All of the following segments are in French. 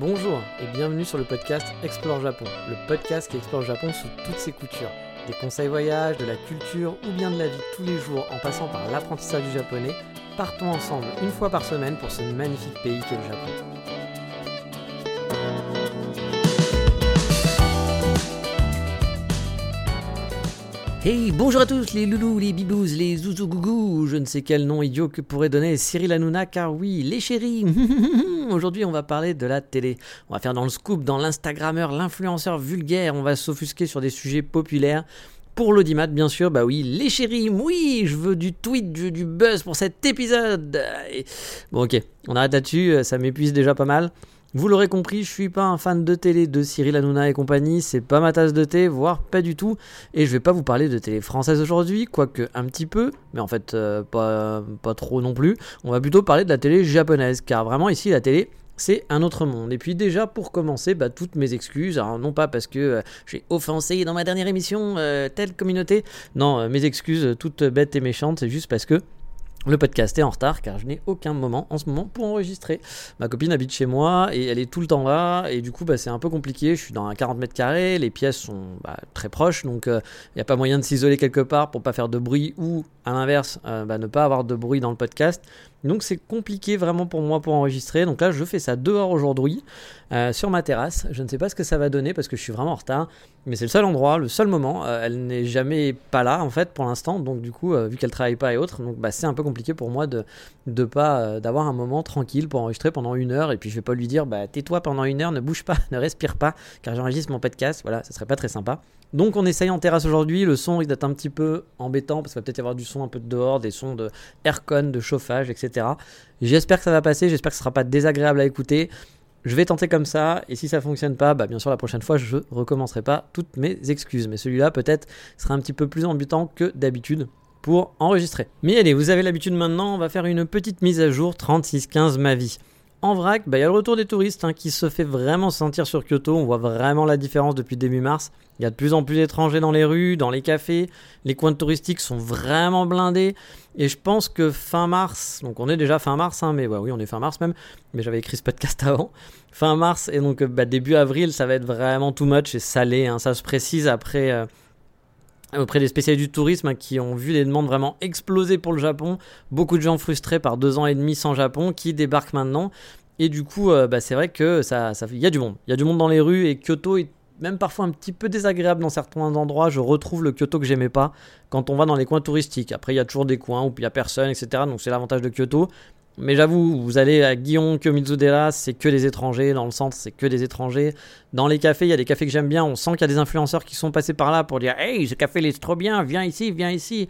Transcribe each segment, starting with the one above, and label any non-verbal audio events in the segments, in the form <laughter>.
Bonjour et bienvenue sur le podcast Explore Japon, le podcast qui explore Japon sous toutes ses coutures. Des conseils voyage, de la culture ou bien de la vie tous les jours en passant par l'apprentissage du japonais, partons ensemble une fois par semaine pour ce magnifique pays qu'est le Japon. Hey, bonjour à tous les loulous, les bibous, les zouzougougous, je ne sais quel nom idiot que pourrait donner Cyril Hanouna, car oui, les chéris <laughs> Aujourd'hui on va parler de la télé. On va faire dans le scoop, dans l'Instagrammeur, l'influenceur vulgaire, on va s'offusquer sur des sujets populaires. Pour l'audimat, bien sûr, bah oui, les chéris, oui, je veux du tweet, je veux du buzz pour cet épisode. Bon ok, on arrête là-dessus, ça m'épuise déjà pas mal. Vous l'aurez compris, je suis pas un fan de télé de Cyril Hanouna et compagnie, c'est pas ma tasse de thé, voire pas du tout. Et je vais pas vous parler de télé française aujourd'hui, quoique un petit peu, mais en fait euh, pas, pas trop non plus. On va plutôt parler de la télé japonaise, car vraiment ici la télé c'est un autre monde. Et puis déjà, pour commencer, bah, toutes mes excuses, alors non pas parce que euh, j'ai offensé dans ma dernière émission euh, telle communauté, non, mes excuses toutes bêtes et méchantes, c'est juste parce que le podcast est en retard car je n'ai aucun moment en ce moment pour enregistrer. Ma copine habite chez moi et elle est tout le temps là et du coup bah, c'est un peu compliqué. Je suis dans un 40 mètres carrés, les pièces sont bah, très proches donc il euh, n'y a pas moyen de s'isoler quelque part pour pas faire de bruit ou à l'inverse euh, bah, ne pas avoir de bruit dans le podcast. Donc c'est compliqué vraiment pour moi pour enregistrer. Donc là je fais ça dehors aujourd'hui euh, sur ma terrasse. Je ne sais pas ce que ça va donner parce que je suis vraiment en retard. Mais c'est le seul endroit, le seul moment. Euh, elle n'est jamais pas là en fait pour l'instant. Donc du coup euh, vu qu'elle travaille pas et autres, donc bah, c'est un peu compliqué pour moi de pas d'avoir un moment tranquille pour enregistrer pendant une heure. Et puis je vais pas lui dire bah tais-toi pendant une heure, ne bouge pas, <laughs> ne respire pas, car j'enregistre mon podcast. Voilà, ça serait pas très sympa. Donc on essaye en terrasse aujourd'hui, le son risque d'être un petit peu embêtant parce qu'il va peut-être y avoir du son un peu de dehors, des sons de aircon, de chauffage, etc. J'espère que ça va passer, j'espère que ce sera pas désagréable à écouter. Je vais tenter comme ça, et si ça fonctionne pas, bah bien sûr la prochaine fois je recommencerai pas toutes mes excuses. Mais celui-là peut-être sera un petit peu plus ambutant que d'habitude pour enregistrer. Mais allez, vous avez l'habitude maintenant, on va faire une petite mise à jour 3615 ma vie. En vrac, bah, il y a le retour des touristes hein, qui se fait vraiment sentir sur Kyoto. On voit vraiment la différence depuis début mars. Il y a de plus en plus d'étrangers dans les rues, dans les cafés. Les coins touristiques sont vraiment blindés. Et je pense que fin mars, donc on est déjà fin mars, hein, mais oui, on est fin mars même. Mais j'avais écrit ce podcast <laughs> avant. Fin mars et donc bah, début avril, ça va être vraiment too much et salé. Hein. Ça se précise après. Euh, auprès des spécialistes du tourisme hein, qui ont vu les demandes vraiment exploser pour le Japon. Beaucoup de gens frustrés par deux ans et demi sans Japon qui débarquent maintenant. Et du coup, euh, bah, c'est vrai que ça, ça, y a du monde. Il y a du monde dans les rues et Kyoto est même parfois un petit peu désagréable dans certains endroits. Je retrouve le Kyoto que j'aimais pas quand on va dans les coins touristiques. Après, il y a toujours des coins où il y a personne, etc. Donc c'est l'avantage de Kyoto. Mais j'avoue, vous allez à Guillon, Kyomizudera, c'est que des étrangers. Dans le centre, c'est que des étrangers. Dans les cafés, il y a des cafés que j'aime bien. On sent qu'il y a des influenceurs qui sont passés par là pour dire Hey, ce café il est trop bien, viens ici, viens ici.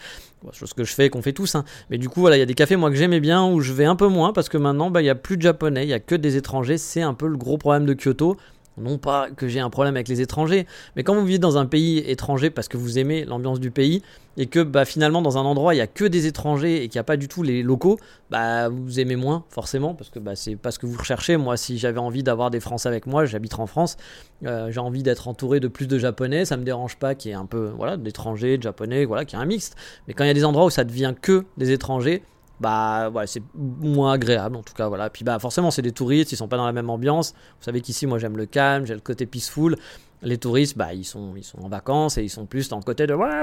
chose que je fais, qu'on fait tous. Hein. Mais du coup, voilà, il y a des cafés moi que j'aimais bien où je vais un peu moins parce que maintenant, bah, il n'y a plus de japonais, il n'y a que des étrangers. C'est un peu le gros problème de Kyoto. Non pas que j'ai un problème avec les étrangers, mais quand vous vivez dans un pays étranger parce que vous aimez l'ambiance du pays et que bah, finalement dans un endroit il n'y a que des étrangers et qu'il n'y a pas du tout les locaux, bah vous aimez moins forcément parce que bah, c'est pas ce que vous recherchez. Moi, si j'avais envie d'avoir des Français avec moi, j'habiterai en France. Euh, j'ai envie d'être entouré de plus de Japonais, ça me dérange pas qu'il y ait un peu voilà d'étrangers, de Japonais, voilà, qu'il y ait un mixte. Mais quand il y a des endroits où ça devient que des étrangers, bah voilà, c'est moins agréable en tout cas voilà. Puis bah forcément c'est des touristes, ils sont pas dans la même ambiance. Vous savez qu'ici moi j'aime le calme, j'ai le côté peaceful. Les touristes bah ils sont ils sont en vacances et ils sont plus dans le côté de voilà.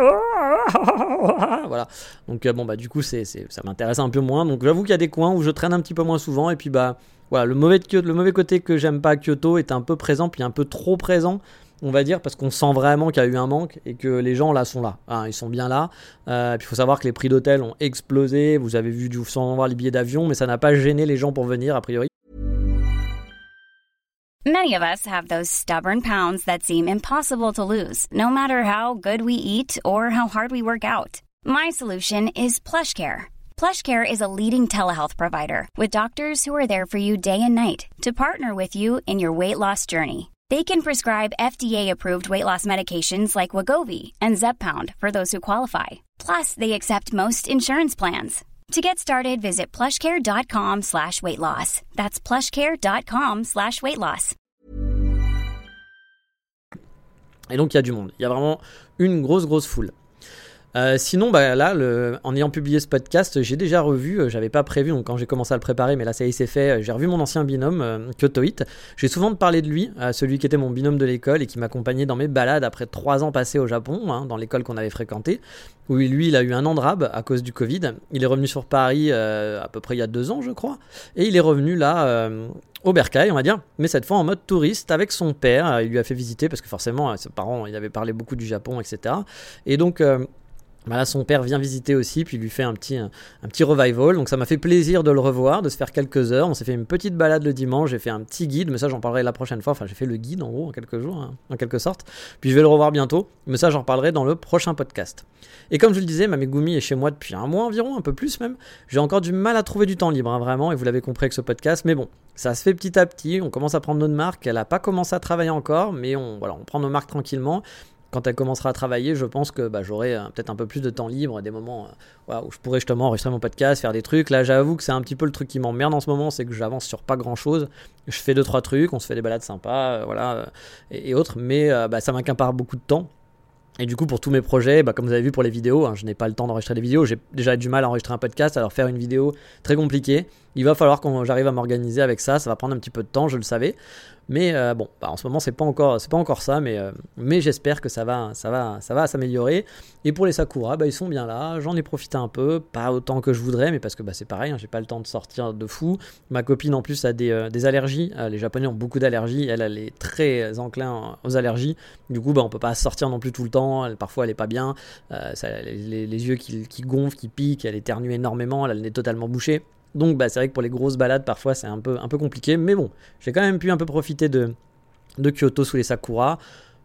Donc euh, bon bah du coup c'est ça m'intéresse un peu moins. Donc j'avoue qu'il y a des coins où je traîne un petit peu moins souvent et puis bah voilà, le mauvais, le mauvais côté que j'aime pas à Kyoto est un peu présent, puis un peu trop présent on va dire, parce qu'on sent vraiment qu'il y a eu un manque et que les gens là sont là. Hein, ils sont bien là. Euh, il faut savoir que les prix d'hôtel ont explosé. Vous avez vu, du sans voir les billets d'avion, mais ça n'a pas gêné les gens pour venir, a priori. Many of us have those stubborn pounds that seem impossible to lose, no matter how good we eat or how hard we work out. My solution is PlushCare. PlushCare is a leading telehealth provider with doctors who are there for you day and night to partner with you in your weight loss journey. They can prescribe FDA-approved weight loss medications like Wagovi and Zepbound for those who qualify. Plus, they accept most insurance plans. To get started, visit plushcare.com slash weight loss. That's plushcare.com slash weight loss. Et donc, il y a du monde. Il y a vraiment une grosse, grosse foule. Euh, sinon, bah, là, en ayant publié ce podcast, j'ai déjà revu, euh, j'avais pas prévu, donc quand j'ai commencé à le préparer, mais là ça y est, c'est fait, j'ai revu mon ancien binôme, euh, Kyotoit. J'ai souvent parlé de lui, celui qui était mon binôme de l'école et qui m'accompagnait dans mes balades après trois ans passés au Japon, hein, dans l'école qu'on avait fréquentée, où lui, il a eu un an de rab à cause du Covid. Il est revenu sur Paris à peu près il y a deux ans, je crois, et il est revenu là au Bercail, on va dire, mais cette fois en mode touriste avec son père. Il lui a fait visiter parce que forcément, ses parents, il avait parlé beaucoup du Japon, etc. Et donc, bah son père vient visiter aussi, puis lui fait un petit, un, petit revival. Donc ça m'a fait plaisir de le revoir, de se faire quelques heures. On s'est fait une petite balade le dimanche, j'ai fait un petit guide, mais ça j'en parlerai la prochaine fois. Enfin, j'ai fait le guide en gros en quelques jours, hein, en quelque sorte. Puis je vais le revoir bientôt, mais ça j'en parlerai dans le prochain podcast. Et comme je le disais, ma Megumi est chez moi depuis un mois environ, un peu plus même. J'ai encore du mal à trouver du temps libre, hein, vraiment, et vous l'avez compris avec ce podcast. Mais bon, ça se fait petit à petit. On commence à prendre notre marque. Elle n'a pas commencé à travailler encore, mais on, voilà, on prend nos marques tranquillement quand elle commencera à travailler, je pense que bah, j'aurai euh, peut-être un peu plus de temps libre, des moments euh, où je pourrais justement enregistrer mon podcast, faire des trucs. Là, j'avoue que c'est un petit peu le truc qui m'emmerde en ce moment, c'est que j'avance sur pas grand-chose. Je fais deux trois trucs, on se fait des balades sympas, euh, voilà, et, autres, mais bah, ça m'incapare beaucoup de temps. Et du coup, pour tous mes projets, bah, comme vous avez vu pour les vidéos, hein, je n'ai pas le temps d'enregistrer des vidéos. J'ai déjà du mal à enregistrer un podcast, alors faire une vidéo très compliqué. Il va falloir que j'arrive à m'organiser avec ça. Ça va prendre un petit peu de temps, je le savais. Mais euh, bon, bah, en ce moment c'est pas encore pas encore ça, mais euh, mais j'espère que ça va ça va ça va s'améliorer. Et pour les sakura, bah, ils sont bien là. J'en ai profité un peu, pas autant que je voudrais, mais parce que bah, c'est pareil, hein, j'ai pas le temps de sortir de fou. Ma copine en plus a des, euh, allergies. les Japonais ont beaucoup d'allergies. Elle, est très enclin aux allergies. Du coup, bah, on peut pas sortir non plus tout le temps. Parfois, elle est pas bien. Les, yeux qui, gonflent, qui piquent. Elle éternue énormément. Elle est totalement bouchée. Donc bah, c'est vrai que pour les grosses balades, parfois c'est un peu, un peu compliqué. Mais bon, j'ai quand même pu un peu profiter de, de Kyoto sous les Sakura.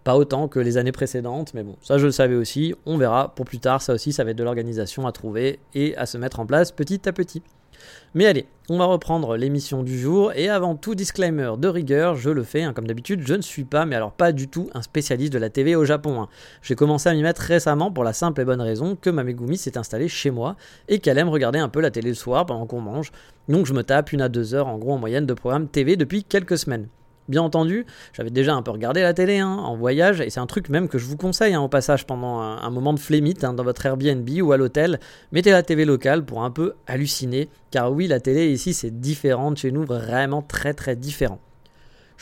Pas autant que les années précédentes, mais bon, ça je le savais aussi. On verra pour plus tard, ça aussi, ça va être de l'organisation à trouver et à se mettre en place petit à petit. Mais allez, on va reprendre l'émission du jour et avant tout disclaimer de rigueur, je le fais hein, comme d'habitude, je ne suis pas, mais alors pas du tout un spécialiste de la TV au Japon. Hein. J'ai commencé à m'y mettre récemment pour la simple et bonne raison que ma Megumi s'est installée chez moi et qu'elle aime regarder un peu la télé le soir pendant qu'on mange. Donc je me tape une à deux heures en gros en moyenne de programme TV depuis quelques semaines. Bien entendu, j'avais déjà un peu regardé la télé hein, en voyage, et c'est un truc même que je vous conseille hein, au passage pendant un, moment de flémite hein, dans votre Airbnb ou à l'hôtel. Mettez la TV locale pour un peu halluciner, car oui, la télé ici c'est différent de chez nous, vraiment très très différent.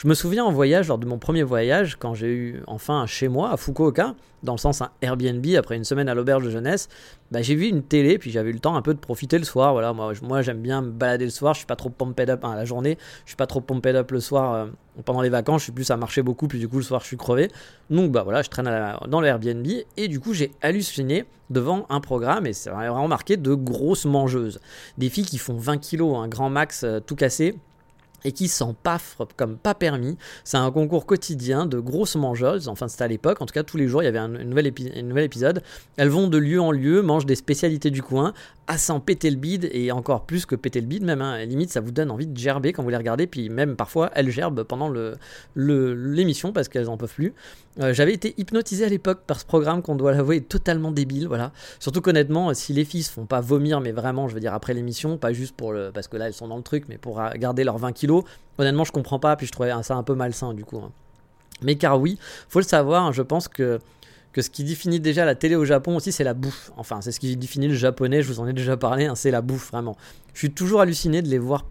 Je me souviens en voyage, lors de mon premier voyage, quand j'ai eu enfin un chez moi à Fukuoka, dans le sens un Airbnb après une semaine à l'auberge de jeunesse, bah, j'ai vu une télé, puis j'avais eu le temps un peu de profiter le soir. Voilà, moi, j'aime bien me balader le soir, je suis pas trop pumped up hein, la journée, je suis pas trop pumped up le soir euh, pendant les vacances, je suis plus à marcher beaucoup, puis du coup le soir je suis crevé. Donc bah voilà, je traîne dans le Airbnb et du coup j'ai halluciné devant un programme et c'est vraiment marqué de grosses mangeuses. Des filles qui font 20 kilos, un grand max euh, tout cassé et qui s'empaffrent comme pas permis. C'est un concours quotidien de grosses mangeuses, enfin c'était à l'époque, en tout cas tous les jours il y avait un, nouvel, épisode. Elles vont de lieu en lieu, mangent des spécialités du coin, à s'en péter le bide, et encore plus que péter le bide même, hein. limite ça vous donne envie de gerber quand vous les regardez, puis même parfois elles gerbent pendant l'émission le, parce qu'elles en peuvent plus. Euh, j'avais été hypnotisé à l'époque par ce programme qu'on doit l'avouer totalement débile, voilà. Surtout qu'honnêtement, si les filles se font pas vomir, mais vraiment, je veux dire après l'émission, pas juste pour le, parce que là elles sont dans le truc, mais pour garder leurs 20 kilos, honnêtement je comprends pas, puis je trouvais ça un peu malsain du coup. Hein. Mais car oui, faut le savoir, je pense que que ce qui définit déjà la télé au Japon aussi, c'est la bouffe. Enfin, c'est ce qui définit le japonais, je vous en ai déjà parlé, hein, c'est la bouffe, vraiment. Je suis toujours halluciné de les voir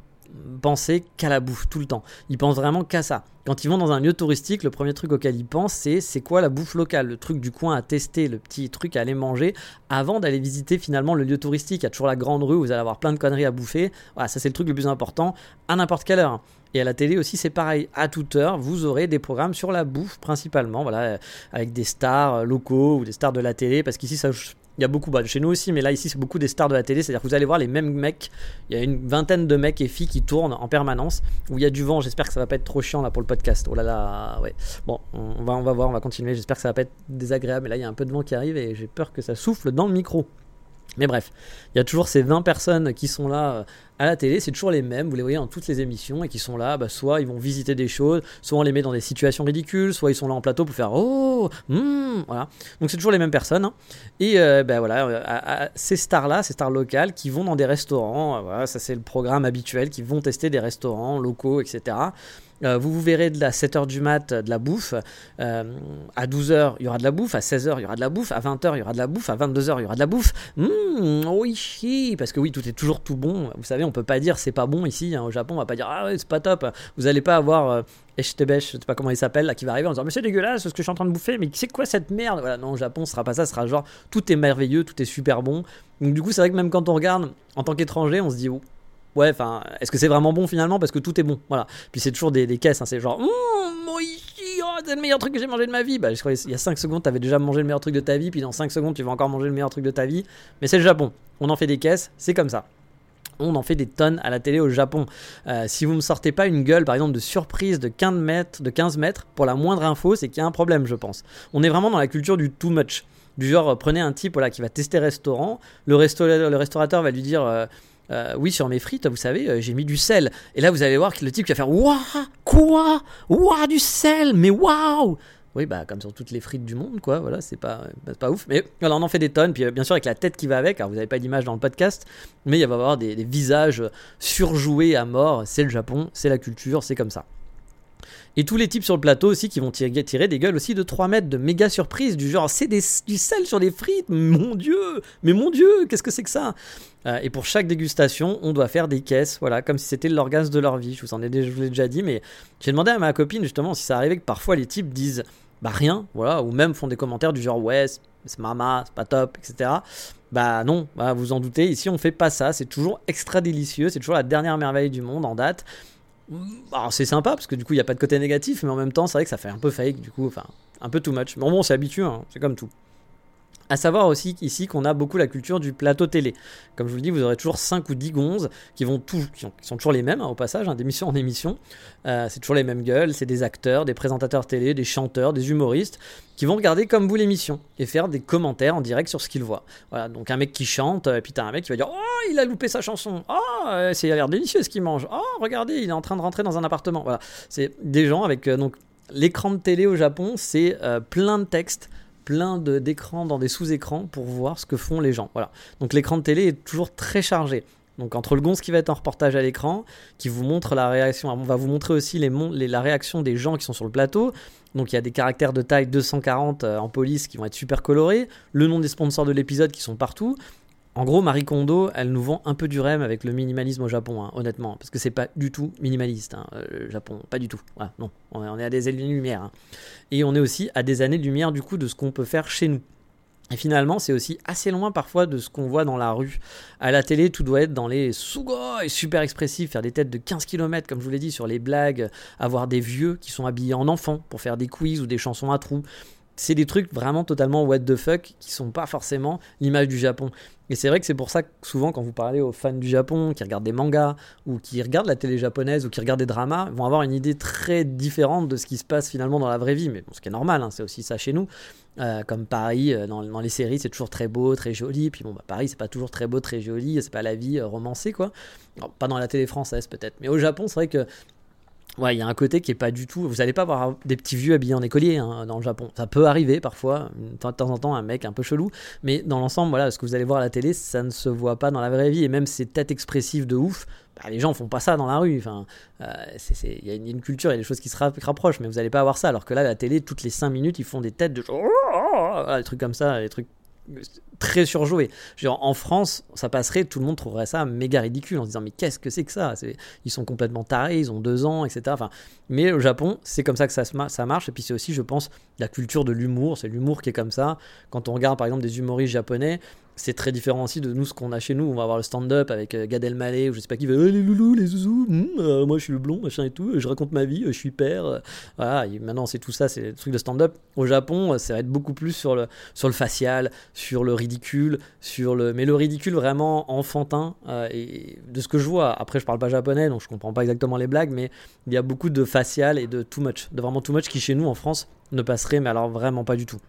penser qu'à la bouffe tout le temps. Ils pensent vraiment qu'à ça. Quand ils vont dans un lieu touristique, le premier truc auquel ils pensent, c'est c'est quoi la bouffe locale, le truc du coin à tester, le petit truc à aller manger avant d'aller visiter finalement le lieu touristique. Il y a toujours la grande rue où vous allez avoir plein de conneries à bouffer. Voilà, ça c'est le truc le plus important à n'importe quelle heure. Et à la télé aussi, c'est pareil. À toute heure, vous aurez des programmes sur la bouffe principalement, voilà, avec des stars locaux ou des stars de la télé, parce qu'ici, ça, il y a beaucoup, bah, chez nous aussi, mais là ici c'est beaucoup des stars de la télé, c'est-à-dire que vous allez voir les mêmes mecs, il y a une vingtaine de mecs et filles qui tournent en permanence, où il y a du vent, j'espère que ça va pas être trop chiant là pour le podcast. Oh là là, ouais. Bon, on va, on va voir, on va continuer, j'espère que ça va pas être désagréable, mais là il y a un peu de vent qui arrive et j'ai peur que ça souffle dans le micro. Mais bref, il y a toujours ces 20 personnes qui sont là à la télé, c'est toujours les mêmes, vous les voyez dans toutes les émissions et qui sont là, bah, soit ils vont visiter des choses, soit on les met dans des situations ridicules, soit ils sont là en plateau pour faire oh, hmm, voilà. Donc c'est toujours les mêmes personnes. Hein. Et euh, bah, voilà, euh, ces stars-là, ces stars locales qui vont dans des restaurants, euh, voilà, ça c'est le programme habituel, qui vont tester des restaurants locaux, etc. Euh, vous vous verrez de la 7h du mat de la bouffe. Euh, à 12h, il y aura de la bouffe. À 16h, il y aura de la bouffe. À 20h, il y aura de la bouffe. À 22h, il y aura de la bouffe. Mmh, oui, parce que oui, tout est toujours tout bon. Vous savez, on peut pas dire c'est pas bon ici. Hein, au Japon, on va pas dire ah ouais, c'est pas top. Vous allez pas avoir. Euh, Eshtebesh, je sais pas comment il s'appelle, là, qui va arriver en disant Mais c'est dégueulasse ce que je suis en train de bouffer, mais c'est quoi cette merde? Voilà, non, au Japon, ce sera pas ça, ce sera genre tout est merveilleux, tout est super bon. Donc, du coup, c'est vrai que même quand on regarde en tant qu'étranger, on se dit oh, ouais, enfin, est-ce que c'est vraiment bon finalement? Parce que tout est bon, voilà. Puis c'est toujours des, caisses, hein, c'est genre, mmh, ici, oh, c'est le meilleur truc que j'ai mangé de ma vie. Bah, je crois il y a 5 secondes, t'avais déjà mangé le meilleur truc de ta vie, puis dans 5 secondes, tu vas encore manger le meilleur truc de ta vie. Mais c'est le Japon, on en fait des caisses, c'est comme ça. On en fait des tonnes à la télé au Japon. Euh, si vous ne me sortez pas une gueule, par exemple, de surprise de 15 mètres, de 15 mètres pour la moindre info, c'est qu'il y a un problème, je pense. On est vraiment dans la culture du too much. Du genre, prenez un type voilà, qui va tester restaurant, le, le restaurateur va lui dire euh, euh, oui, sur mes frites, vous savez, euh, j'ai mis du sel. Et là, vous allez voir que le type qui va faire Waouh Quoi? Waouh Du sel Mais waouh oui, bah, comme sur toutes les frites du monde, quoi. Voilà, c'est pas, bah, pas ouf. Mais voilà, on en fait des tonnes. Puis, euh, bien sûr, avec la tête qui va avec. Alors, vous n'avez pas d'image dans le podcast, mais il va y avoir des visages surjoués à mort. C'est le Japon, c'est la culture, c'est comme ça. Et tous les types sur le plateau aussi qui vont tirer, des gueules aussi de 3 mètres de méga surprise du genre c'est du sel sur les frites, mon dieu, mais mon dieu, qu'est-ce que c'est que ça? Euh, Et pour chaque dégustation, on doit faire des caisses, voilà, comme si c'était l'orgasme de leur vie. Je vous en ai déjà, l'ai déjà dit, mais j'ai demandé à ma copine justement si ça arrivait que parfois les types disent bah rien, voilà, ou même font des commentaires du genre ouais, c'est mama, c'est pas top, etc. Bah non, bah, vous en doutez, ici on fait pas ça, c'est toujours extra délicieux, c'est toujours la dernière merveille du monde en date. Bah, c'est sympa parce que du coup il n'y a pas de côté négatif, mais en même temps c'est vrai que ça fait un peu fake, du coup, enfin un peu too much. Mais bon, on s'est habitué, hein, c'est comme tout. À savoir aussi ici qu'on a beaucoup la culture du plateau télé. Comme je vous le dis, vous aurez toujours 5 ou 10 gonzes qui, vont tout, qui, sont toujours les mêmes hein, au passage, hein, d'émission en émission. Euh, c'est toujours les mêmes gueules, c'est des acteurs, des présentateurs télé, des chanteurs, des humoristes qui vont regarder comme vous l'émission et faire des commentaires en direct sur ce qu'ils voient. Voilà, donc un mec qui chante, et puis t'as un mec qui va dire Oh, il a loupé sa chanson. Oh, c'est a l'air délicieux ce qu'il mange. Oh, regardez, il est en train de rentrer dans un appartement. Voilà, c'est des gens avec euh, donc l'écran de télé au Japon, c'est euh, plein de textes plein d'écrans dans des sous-écrans pour voir ce que font les gens. Voilà. Donc l'écran de télé est toujours très chargé. Donc entre le gonze qui va être en reportage à l'écran, qui vous montre la réaction, on va vous montrer aussi les, les, la réaction des gens qui sont sur le plateau. Donc il y a des caractères de taille 240 euh, en police qui vont être super colorés, le nom des sponsors de l'épisode qui sont partout, en gros, Marie Kondo, elle nous vend un peu du rêve avec le minimalisme au Japon, hein, honnêtement, parce que c'est pas du tout minimaliste, hein, euh, le Japon, pas du tout. non, on est à des années-lumière. Hein. Et on est aussi à des années-lumière du coup de ce qu'on peut faire chez nous. Et finalement, c'est aussi assez loin parfois de ce qu'on voit dans la rue. À la télé, tout doit être dans les et super expressifs, faire des têtes de 15 km, comme je vous l'ai dit, sur les blagues, avoir des vieux qui sont habillés en enfants pour faire des quiz ou des chansons à trous c'est des trucs vraiment totalement what the fuck qui sont pas forcément l'image du Japon. Et c'est vrai que c'est pour ça que souvent quand vous parlez aux fans du Japon qui regardent des mangas ou qui regardent la télé japonaise ou qui regardent des dramas, vont avoir une idée très différente de ce qui se passe finalement dans la vraie vie. Mais bon, ce qui est normal, hein, c'est aussi ça chez nous. Euh, comme Paris, euh, dans, les séries, c'est toujours très beau, très joli. Puis bon, bah, Paris, c'est pas toujours très beau, très joli. C'est pas la vie euh, romancée, quoi. pas dans la télé française peut-être. Mais au Japon, c'est vrai que Ouais, il y a un côté qui est pas du tout. Vous n'allez pas voir des petits vieux habillés en écolier hein, dans le Japon. Ça peut arriver parfois, de temps en temps, un mec un peu chelou. Mais dans l'ensemble, voilà, ce que vous allez voir à la télé, ça ne se voit pas dans la vraie vie. Et même ces têtes expressives de ouf, bah, les gens font pas ça dans la rue. Enfin, euh, il y, a une culture, il y a des choses qui se rapprochent, mais vous n'allez pas avoir ça. Alors que là, la télé, toutes les 5 minutes, ils font des têtes de. Des trucs comme ça, des trucs très surjoué. Genre, en France, ça passerait, tout le monde trouverait ça méga ridicule en se disant mais qu'est-ce que c'est que ça? Ils sont complètement tarés, ils ont deux ans, etc. Enfin, mais au Japon, c'est comme ça que ça, marche. Et puis c'est aussi, je pense, la culture de l'humour. C'est l'humour qui est comme ça. Quand on regarde par exemple des humoristes japonais, c'est très différent aussi de nous ce qu'on a chez nous. On va avoir le stand-up avec euh, Gad Elmaleh ou je sais pas qui veut les loulous, les zouzous, hmm, euh, moi je suis le blond, machin et tout, je raconte ma vie, je suis père. voilà, maintenant c'est tout ça, c'est le truc de stand-up. Au Japon, ça va être beaucoup plus sur le, sur le facial, sur le ridicule, sur le, mais le ridicule vraiment enfantin. Euh, et de ce que je vois, après je parle pas japonais donc je comprends pas exactement les blagues, mais il y a beaucoup de facial et de too much, de vraiment too much qui chez nous en France ne passerait, mais alors vraiment pas du tout.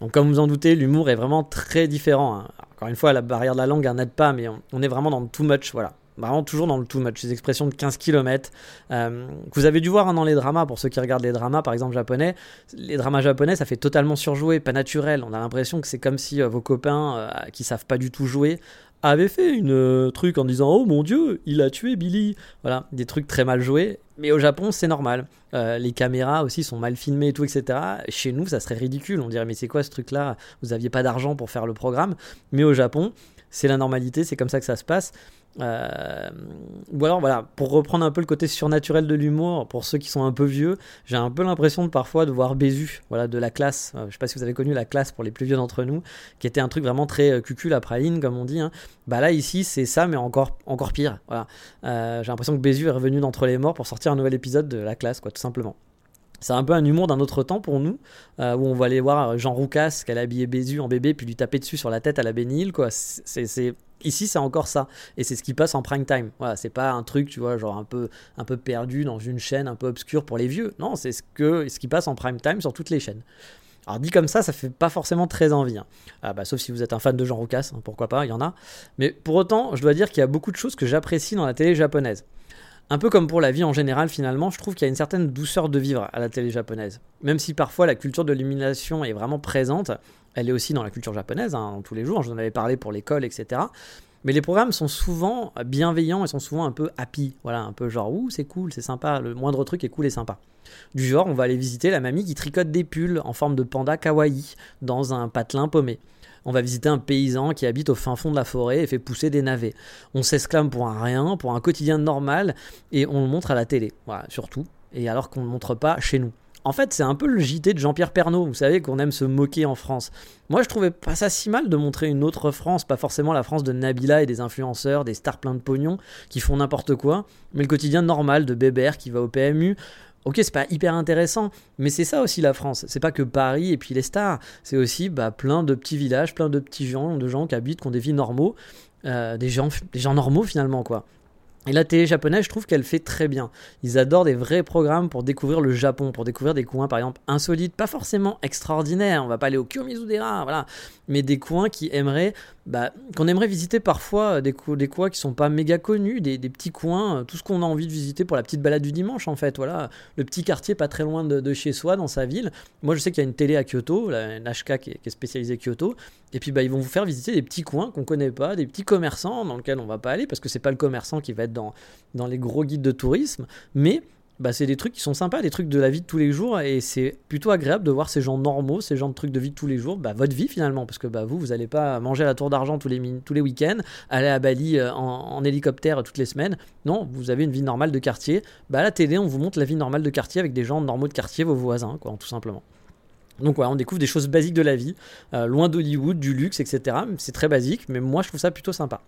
Donc comme vous en doutez, l'humour est vraiment très différent. hein. Encore une fois, la barrière de la langue n'aide pas, mais on, est vraiment dans too much, voilà. Vraiment toujours dans le too much, ces expressions de 15 km. que vous avez dû voir hein, dans les dramas, pour ceux qui regardent les dramas, par exemple japonais. Les dramas japonais, ça fait totalement surjoué, pas naturel. On a l'impression que c'est comme si euh, vos copains euh, qui savent pas du tout jouer avaient fait une euh, truc en disant oh mon dieu il a tué Billy voilà des trucs très mal joués mais au Japon c'est normal Euh, les caméras aussi sont mal filmées et tout etc chez nous ça serait ridicule on dirait mais c'est quoi ce truc là vous aviez pas d'argent pour faire le programme mais au Japon c'est la normalité c'est comme ça que ça se passe euh, ou alors voilà, pour reprendre un peu le côté surnaturel de l'humour, pour ceux qui sont un peu vieux, j'ai un peu l'impression de parfois de voir Bézu, voilà, de la classe. Euh, je sais pas si vous avez connu la classe pour les plus vieux d'entre nous, qui était un truc vraiment très euh, cucul à praline, comme on dit. Hein. Bah là ici c'est ça, mais encore encore pire. Voilà, Euh, j'ai l'impression que Bézu est revenu d'entre les morts pour sortir un nouvel épisode de la classe, quoi, tout simplement. C'est un peu un humour d'un autre temps pour nous, euh, où on va aller voir Jean Roucas, qu'elle a habillé Bézu en bébé, puis lui taper dessus sur la tête à la bénile, quoi. C'est- Ici, c'est encore ça, et c'est ce qui passe en prime time. Voilà, c'est pas un truc, tu vois, genre un peu, un peu perdu dans une chaîne un peu obscure pour les vieux. Non, c'est ce que, ce qui passe en prime time sur toutes les chaînes. Alors dit comme ça, ça fait pas forcément très envie. hein. Ah bah, sauf si vous êtes un fan de Jean Roucas, hein, pourquoi pas, il y en a. Mais pour autant, je dois dire qu'il y a beaucoup de choses que j'apprécie dans la télé japonaise. Un peu comme pour la vie en général, finalement, je trouve qu'il y a une certaine douceur de vivre à la télé japonaise. Même si parfois la culture de l'illumination est vraiment présente, elle est aussi dans la culture japonaise, hein, tous les jours, j'en avais parlé pour l'école, etc. Mais les programmes sont souvent bienveillants et sont souvent un peu happy. Voilà, un peu genre, ouh, c'est cool, c'est sympa, le moindre truc est cool et sympa. Du genre, on va aller visiter la mamie qui tricote des pulls en forme de panda kawaii dans un patelin paumé. On va visiter un paysan qui habite au fin fond de la forêt et fait pousser des navets. On s'exclame pour un rien, pour un quotidien normal, et on le montre à la télé, voilà, surtout. Et alors qu'on ne le montre pas chez nous. En fait, c'est un peu le JT de Jean-Pierre Pernaut, vous savez qu'on aime se moquer en France. Moi, je trouvais pas ça si mal de montrer une autre France, pas forcément la France de Nabila et des influenceurs, des stars pleins de pognon qui font n'importe quoi, mais le quotidien normal de Bébert qui va au PMU. Ok, c'est pas hyper intéressant, mais c'est ça aussi la France. C'est pas que Paris et puis les stars. C'est aussi bah, plein de petits villages, plein de petits gens, de gens qui habitent, qui ont des vies normaux, euh, des gens, des gens normaux finalement quoi. Et la télé japonaise, je trouve qu'elle fait très bien. Ils adorent des vrais programmes pour découvrir le Japon, pour découvrir des coins par exemple insolites, pas forcément extraordinaires. On va pas aller au Kiyomizu-dera, voilà, mais des coins qui aimeraient, bah, qu'on aimerait visiter parfois, des, co- des coins qui sont pas méga connus, des, petits coins, euh, tout ce qu'on a envie de visiter pour la petite balade du dimanche en fait. Voilà, le petit quartier pas très loin de, chez soi, dans sa ville. Moi, je sais qu'il y a une télé à Kyoto, la une HK qui qui est spécialisée Kyoto, et puis bah, ils vont vous faire visiter des petits coins qu'on connaît pas, des petits commerçants dans lesquels on va pas aller parce que c'est pas le commerçant qui va être dans, dans les gros guides de tourisme, mais bah, c'est des trucs qui sont sympas, des trucs de la vie de tous les jours, et c'est plutôt agréable de voir ces gens normaux, ces gens de trucs de vie de tous les jours, bah, votre vie finalement, parce que bah, vous, vous n'allez pas manger à la tour d'argent tous les, tous les week-ends, aller à Bali euh, en, en hélicoptère toutes les semaines. Non, vous avez une vie normale de quartier. Bah, à la télé, on vous montre la vie normale de quartier avec des gens normaux de quartier, vos voisins, quoi, tout simplement. Donc voilà, on découvre des choses basiques de la vie, euh, loin d'Hollywood, du luxe, etc. C'est très basique, mais moi je trouve ça plutôt sympa.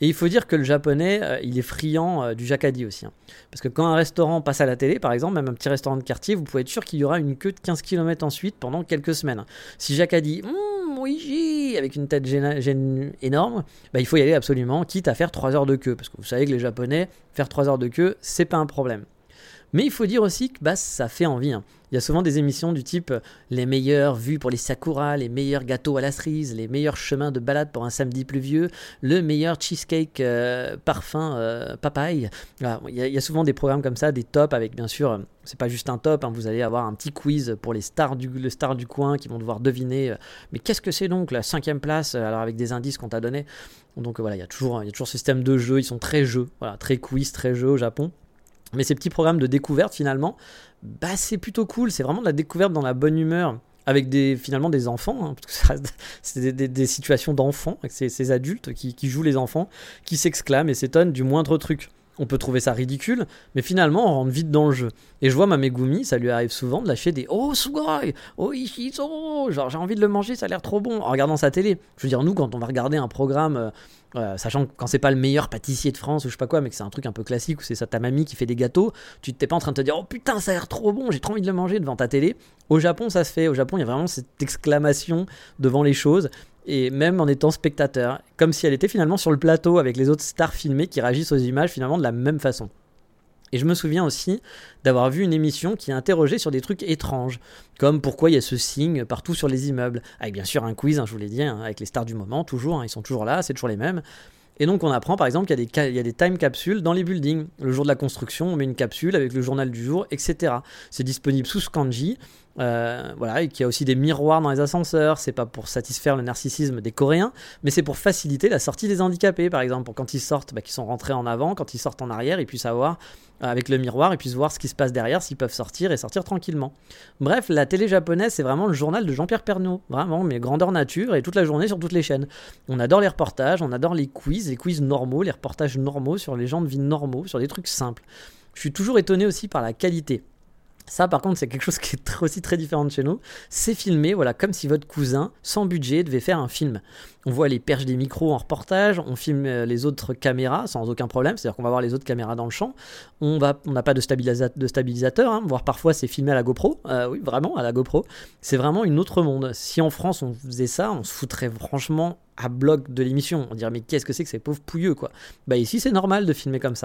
Et il faut dire que le japonais, euh, il est friand euh, du jacadi aussi. hein. Parce que quand un restaurant passe à la télé, par exemple, même un petit restaurant de quartier, vous pouvez être sûr qu'il y aura une queue de 15 km ensuite pendant quelques semaines. Si jacadi, Hum, oui, avec une tête gêna- gêne- énorme, bah, il faut y aller absolument, quitte à faire 3 heures de queue. Parce que vous savez que les japonais, faire 3 heures de queue, c'est pas un problème. Mais il faut dire aussi que bah, ça fait envie. hein. Il y a souvent des émissions du type euh, les meilleures vues pour les sakuras, les meilleurs gâteaux à la cerise, les meilleurs chemins de balade pour un samedi pluvieux, le meilleur cheesecake euh, parfum euh, papaye. Il, y a, souvent des programmes comme ça, des tops avec bien sûr, c'est pas juste un top, hein, vous allez avoir un petit quiz pour les stars du, le star du coin qui vont devoir deviner. mais qu'est-ce que c'est donc la cinquième place Alors avec des indices qu'on t'a donné. Donc voilà, il y a toujours, il y a toujours ce système de jeu. Ils sont très jeux, voilà, très quiz, très jeux au Japon. Mais ces petits programmes de découverte, finalement, bah, c'est plutôt cool. C'est vraiment de la découverte dans la bonne humeur. Avec des, finalement des enfants, hein, parce que ça <laughs> c'est des, situations d'enfants, avec ces, adultes qui jouent les enfants, qui s'exclament et s'étonnent du moindre truc. On peut trouver ça ridicule, mais finalement on rentre vite dans le jeu. Et je vois ma Megumi, ça lui arrive souvent de lâcher des Oh sugoi Oh Ishizo Genre j'ai envie de le manger, ça a l'air trop bon en regardant sa télé. Je veux dire, nous quand on va regarder un programme, euh, euh, sachant que quand c'est pas le meilleur pâtissier de France ou je sais pas quoi, mais que c'est un truc un peu classique où c'est ça ta mamie qui fait des gâteaux, tu t'es pas en train de te dire Oh putain, ça a l'air trop bon, j'ai trop envie de le manger devant ta télé. Au Japon, ça se fait. Au Japon, il y a vraiment cette exclamation devant les choses et même en étant spectateur, comme si elle était finalement sur le plateau avec les autres stars filmées qui réagissent aux images finalement de la même façon. Et je me souviens aussi d'avoir vu une émission qui interrogeait sur des trucs étranges, comme pourquoi il y a ce signe partout sur les immeubles, avec bien sûr un quiz, hein, je vous l'ai dit, hein, avec les stars du moment, toujours, hein, ils sont toujours là, c'est toujours les mêmes. Et donc on apprend par exemple qu'il y, a des time capsules dans les buildings. Le jour de la construction, on met une capsule avec le journal du jour, etc. C'est disponible sous Scanji. Euh, voilà, et qu'il y a aussi des miroirs dans les ascenseurs. C'est pas pour satisfaire le narcissisme des Coréens, mais c'est pour faciliter la sortie des handicapés, par exemple, pour quand ils sortent, bah, qu'ils sont rentrés en avant, quand ils sortent en arrière, ils puissent avoir euh, avec le miroir, ils puissent voir ce qui se passe derrière, s'ils peuvent sortir et sortir tranquillement. Bref, la télé japonaise, c'est vraiment le journal de Jean-Pierre Pernaut, vraiment, mais grandeur nature et toute la journée sur toutes les chaînes. On adore les reportages, on adore les quiz, les quiz normaux, les reportages normaux sur les gens de vie normaux, sur des trucs simples. Je suis toujours étonné aussi par la qualité. Ça, par contre, c'est quelque chose qui est <laughs> aussi très différent de chez nous. C'est filmé, voilà, comme si votre cousin, sans budget, devait faire un film. On voit les perches des micros en reportage, on filme euh, les autres caméras sans aucun problème, c'est-à-dire qu'on va voir les autres caméras dans le champ. On n'a on pas de, stabilisateur, hein, voire parfois c'est filmé à la GoPro. Euh, oui, vraiment, à la GoPro. C'est vraiment une autre monde. Si en France on faisait ça, on se foutrait franchement à bloc de l'émission. On dirait, mais qu'est-ce que c'est que ces pauvres pouilleux, quoi? Bah ici, c'est normal de filmer comme ça.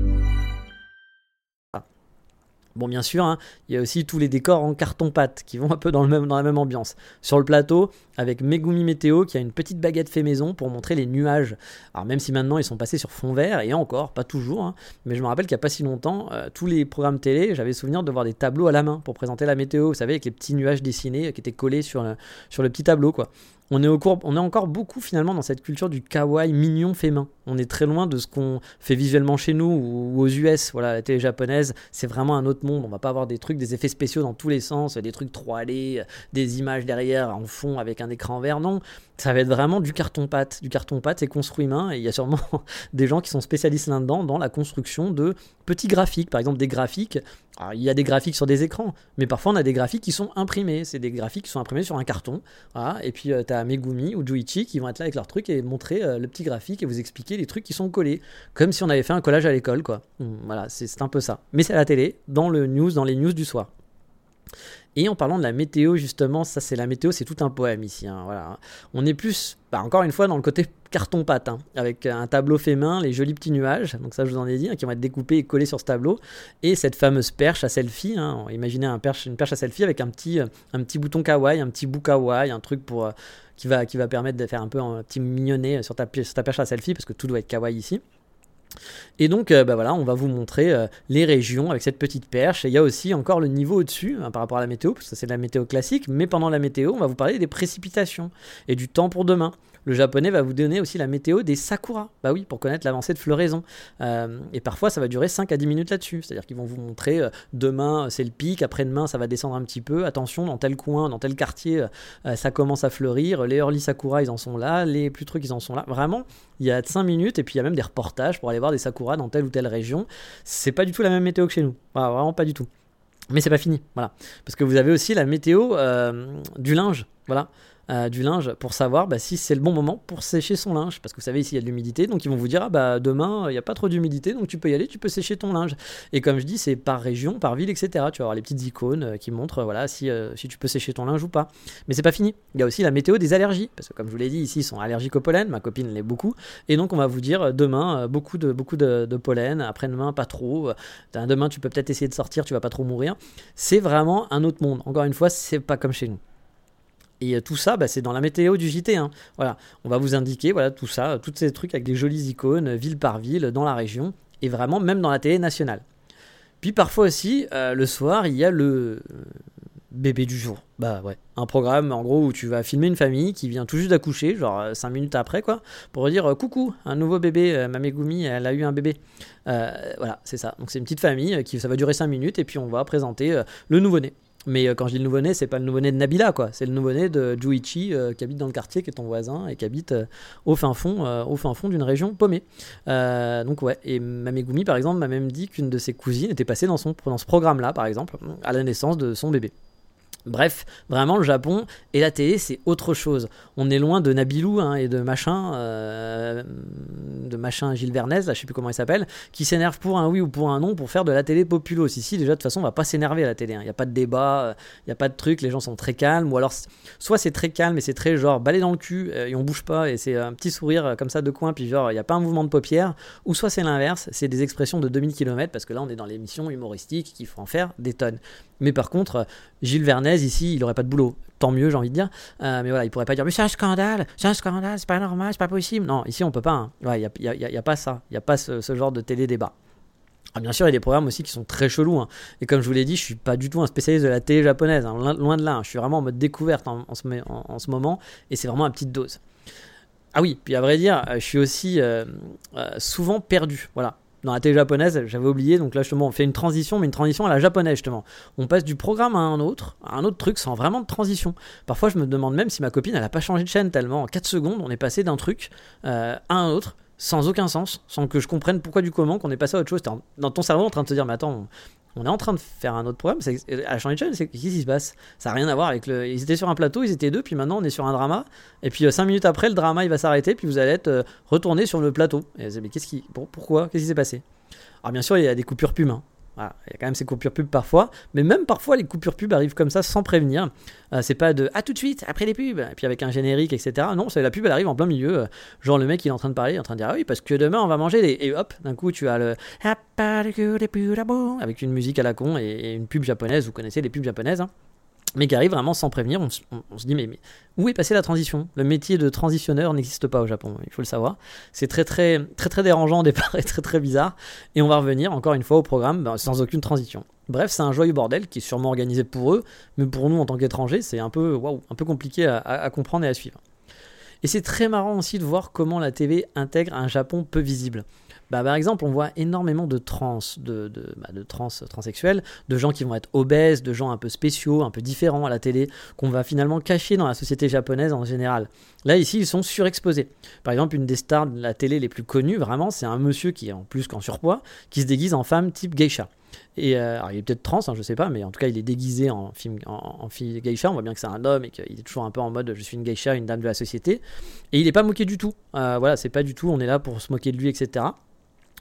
Bon, bien sûr, hein, il y a aussi tous les décors en carton-pâte qui vont un peu dans, le même, dans la même ambiance. Sur le plateau, avec Megumi Météo qui a une petite baguette fait maison pour montrer les nuages. Alors, même si maintenant ils sont passés sur fond vert, et encore, pas toujours, hein, mais je me rappelle qu'il n'y a pas si longtemps, euh, tous les programmes télé, j'avais souvenir de voir des tableaux à la main pour présenter la météo, vous savez, avec les petits nuages dessinés qui étaient collés sur le, sur le petit tableau, quoi on est, encore beaucoup finalement dans cette culture du kawaii mignon fait main. On est très loin de ce qu'on fait visuellement chez nous ou, aux US. Voilà, la télé japonaise, c'est vraiment un autre monde. On va pas avoir des trucs, des effets spéciaux dans tous les sens, des trucs 3D, des images derrière en fond avec un écran vert. Non, ça va être vraiment du carton-pâte. Du carton-pâte, c'est construit main et il y a sûrement <laughs> des gens qui sont spécialistes là-dedans dans la construction de petits graphiques. Par exemple, des graphiques. il y a des graphiques sur des écrans, mais parfois on a des graphiques qui sont imprimés. C'est des graphiques qui sont imprimés sur un carton. et puis euh, tu as Megumi ou Juichi qui vont être là avec leur truc et montrer euh, le petit graphique et vous expliquer les trucs qui sont collés. Comme si on avait fait un collage à l'école, quoi. Voilà, c'est un peu ça. Mais c'est à la télé, dans le news, dans les news du soir. Et en parlant de la météo, justement, ça c'est la météo, c'est tout un poème ici. Hein, voilà. On est plus, bah, encore une fois, dans le côté carton-pâte, hein, avec un tableau fait main, les jolis petits nuages, donc ça je vous en ai dit, hein, qui vont être découpés et collés sur ce tableau, et cette fameuse perche à selfie. imaginez un perche, une perche à selfie avec un petit, euh, un petit bouton kawaii, un petit bout kawaii, un truc pour, euh, qui, va, qui va permettre de faire un peu un petit mignonnet sur ta perche à selfie, parce que tout doit être kawaii ici. Et donc, euh, bah voilà, on va vous montrer euh, les régions avec cette petite perche. Et il y a aussi encore le niveau au-dessus hein, par rapport à la météo, parce que c'est de la météo classique. Mais pendant la météo, on va vous parler des précipitations et du temps pour demain le japonais va vous donner aussi la météo des sakura. Bah oui, pour connaître l'avancée de floraison. Euh, et parfois, ça va durer 5 à 10 minutes là-dessus. C'est-à-dire qu'ils vont vous montrer euh, demain, c'est le pic, après-demain, ça va descendre un petit peu. Attention, dans tel coin, dans tel quartier, euh, ça commence à fleurir. Les early sakura, ils en sont là. Les plus trucs, ils en sont là. Vraiment, il y a 5 minutes et puis il y a même des reportages pour aller voir des sakura dans telle ou telle région. C'est pas du tout la même météo que chez nous. vraiment pas du tout. Mais c'est pas fini, voilà. Parce que vous avez aussi la météo du linge, voilà. Euh, du linge pour savoir bah, si c'est le bon moment pour sécher son linge. Parce que vous savez, ici il y a de l'humidité, donc ils vont vous dire ah, bah, demain il n'y a pas trop d'humidité, donc tu peux y aller, tu peux sécher ton linge. Et comme je dis, c'est par région, par ville, etc. Tu vas avoir les petites icônes euh, qui montrent voilà, si, euh, si tu peux sécher ton linge ou pas. Mais c'est pas fini. Il y a aussi la météo des allergies. Parce que comme je vous l'ai dit, ici ils sont allergiques au pollen, ma copine l'est beaucoup. Et donc on va vous dire demain beaucoup de, beaucoup de, pollen, après-demain pas trop. Demain tu peux peut-être essayer de sortir, tu vas pas trop mourir. C'est vraiment un autre monde. Encore une fois, c'est pas comme chez nous. Et tout ça, bah, c'est dans la météo du JT. Hein. Voilà, on va vous indiquer voilà tout ça, tous ces trucs avec des jolies icônes, ville par ville, dans la région, et vraiment même dans la télé nationale. Puis parfois aussi, le soir, il y a le bébé du jour. Bah ouais, un programme en gros où tu vas filmer une famille qui vient tout juste d'accoucher, genre 5 minutes après quoi, pour dire coucou, un nouveau bébé, ma Megumi, elle a eu un bébé. voilà, c'est ça. Donc c'est une petite famille qui ça va durer 5 minutes et puis on va présenter le nouveau-né. Mais euh, quand je dis le nouveau-né, c'est pas le nouveau-né de Nabila, quoi. C'est le nouveau-né de Juichi euh, qui habite dans le quartier, qui est ton voisin et qui habite euh, au fin fond, au fin fond d'une région paumée. donc ouais. Et Mamegumi, par exemple, m'a même dit qu'une de ses cousines était passée dans son dans ce programme-là, par exemple, à la naissance de son bébé. Bref, vraiment le Japon et la télé c'est autre chose. On est loin de Nabilou hein, et de machin, euh, de machin Gilles Vernez, là, je sais plus comment il s'appelle, qui s'énerve pour un oui ou pour un non pour faire de la télé populos. Ici déjà de toute façon on va pas s'énerver à la télé, il hein. n'y a pas de débat, il n'y a pas de truc, les gens sont très calmes, ou alors soit c'est très calme et c'est très genre balai dans le cul euh, et on bouge pas et c'est un petit sourire euh, comme ça de coin puis genre il n'y a pas un mouvement de paupières, ou soit c'est l'inverse, c'est des expressions de 2000 km parce que là on est dans l'émission humoristique qui faut en faire des tonnes. Mais par contre, Gilles Vernez, ici, il n'aurait pas de boulot. Tant mieux, j'ai envie de dire. Euh, mais voilà, il pourrait pas dire Mais c'est un scandale, c'est un scandale, c'est pas normal, c'est pas possible. Non, ici, on peut pas. Il hein. n'y a, pas ça. Il n'y a pas ce, genre de télé-débat. Ah, bien sûr, il y a des programmes aussi qui sont très chelous. Hein. Et comme je vous l'ai dit, je suis pas du tout un spécialiste de la télé japonaise. Hein. Loin de là. Je suis vraiment en mode découverte en, ce, en, ce, moment. Et c'est vraiment à petite dose. Ah oui, puis à vrai dire, je suis aussi euh, euh, souvent perdu. Voilà dans la télé japonaise, j'avais oublié, donc là justement on fait une transition, mais une transition à la japonaise justement. On passe du programme à un autre, à un autre truc sans vraiment de transition. Parfois je me demande même si ma copine elle a pas changé de chaîne tellement en 4 secondes on est passé d'un truc euh, à un autre sans aucun sens, sans que je comprenne pourquoi du comment qu'on est passé à autre chose. dans ton cerveau en train de te dire mais attends, on est en train de faire un autre programme. À changer de chaîne, qu'est-ce qui se passe? Ça n'a rien à voir avec le. Ils étaient sur un plateau, ils étaient deux, puis maintenant on est sur un drama. Et puis euh, cinq minutes après, le drama il va s'arrêter, puis vous allez être euh, retourné sur le plateau. Et mais qu'est-ce qui. Pourquoi? Qu'est-ce qui s'est passé? Alors bien sûr, il y a des coupures pub. Hein il y a quand même ces coupures pub parfois, mais même parfois les coupures pub arrivent comme ça sans prévenir. Euh, c'est pas de à tout de suite après les pubs, et puis avec un générique, etc. Non, c'est la pub elle arrive en plein milieu. Euh, genre le mec il est en train de parler, il est en train de dire ah oui parce que demain on va manger des et hop d'un coup tu as le avec une musique à la con et, une pub japonaise. Vous connaissez les pubs japonaises. Hein? Mais qui arrive vraiment sans prévenir. On, se dit, mais, où est passée la transition? Le métier de transitionneur n'existe pas au Japon, il faut le savoir. C'est très, très, très, dérangeant au départ et très, bizarre. Et on va revenir encore une fois au programme ben, sans aucune transition. Bref, c'est un joyeux bordel qui est sûrement organisé pour eux, mais pour nous en tant qu'étrangers, c'est un peu, un peu compliqué à comprendre et à suivre. Et c'est très marrant aussi de voir comment la TV intègre un Japon peu visible. Bah, par exemple, on voit énormément de trans, de, bah, trans, transsexuels, de gens qui vont être obèses, de gens un peu spéciaux, un peu différents à la télé, qu'on va finalement cacher dans la société japonaise en général. Là, ici, ils sont surexposés. Par exemple, une des stars de la télé les plus connues, vraiment, c'est un monsieur qui est en plus qu'en surpoids, qui se déguise en femme type geisha. Et euh, alors, il est peut-être trans, hein, je sais pas, mais en tout cas, il est déguisé en, film, en, fille geisha. On voit bien que c'est un homme et qu'il est toujours un peu en mode je suis une geisha, une dame de la société. Et il n'est pas moqué du tout. Euh, voilà, c'est pas du tout, on est là pour se moquer de lui, etc.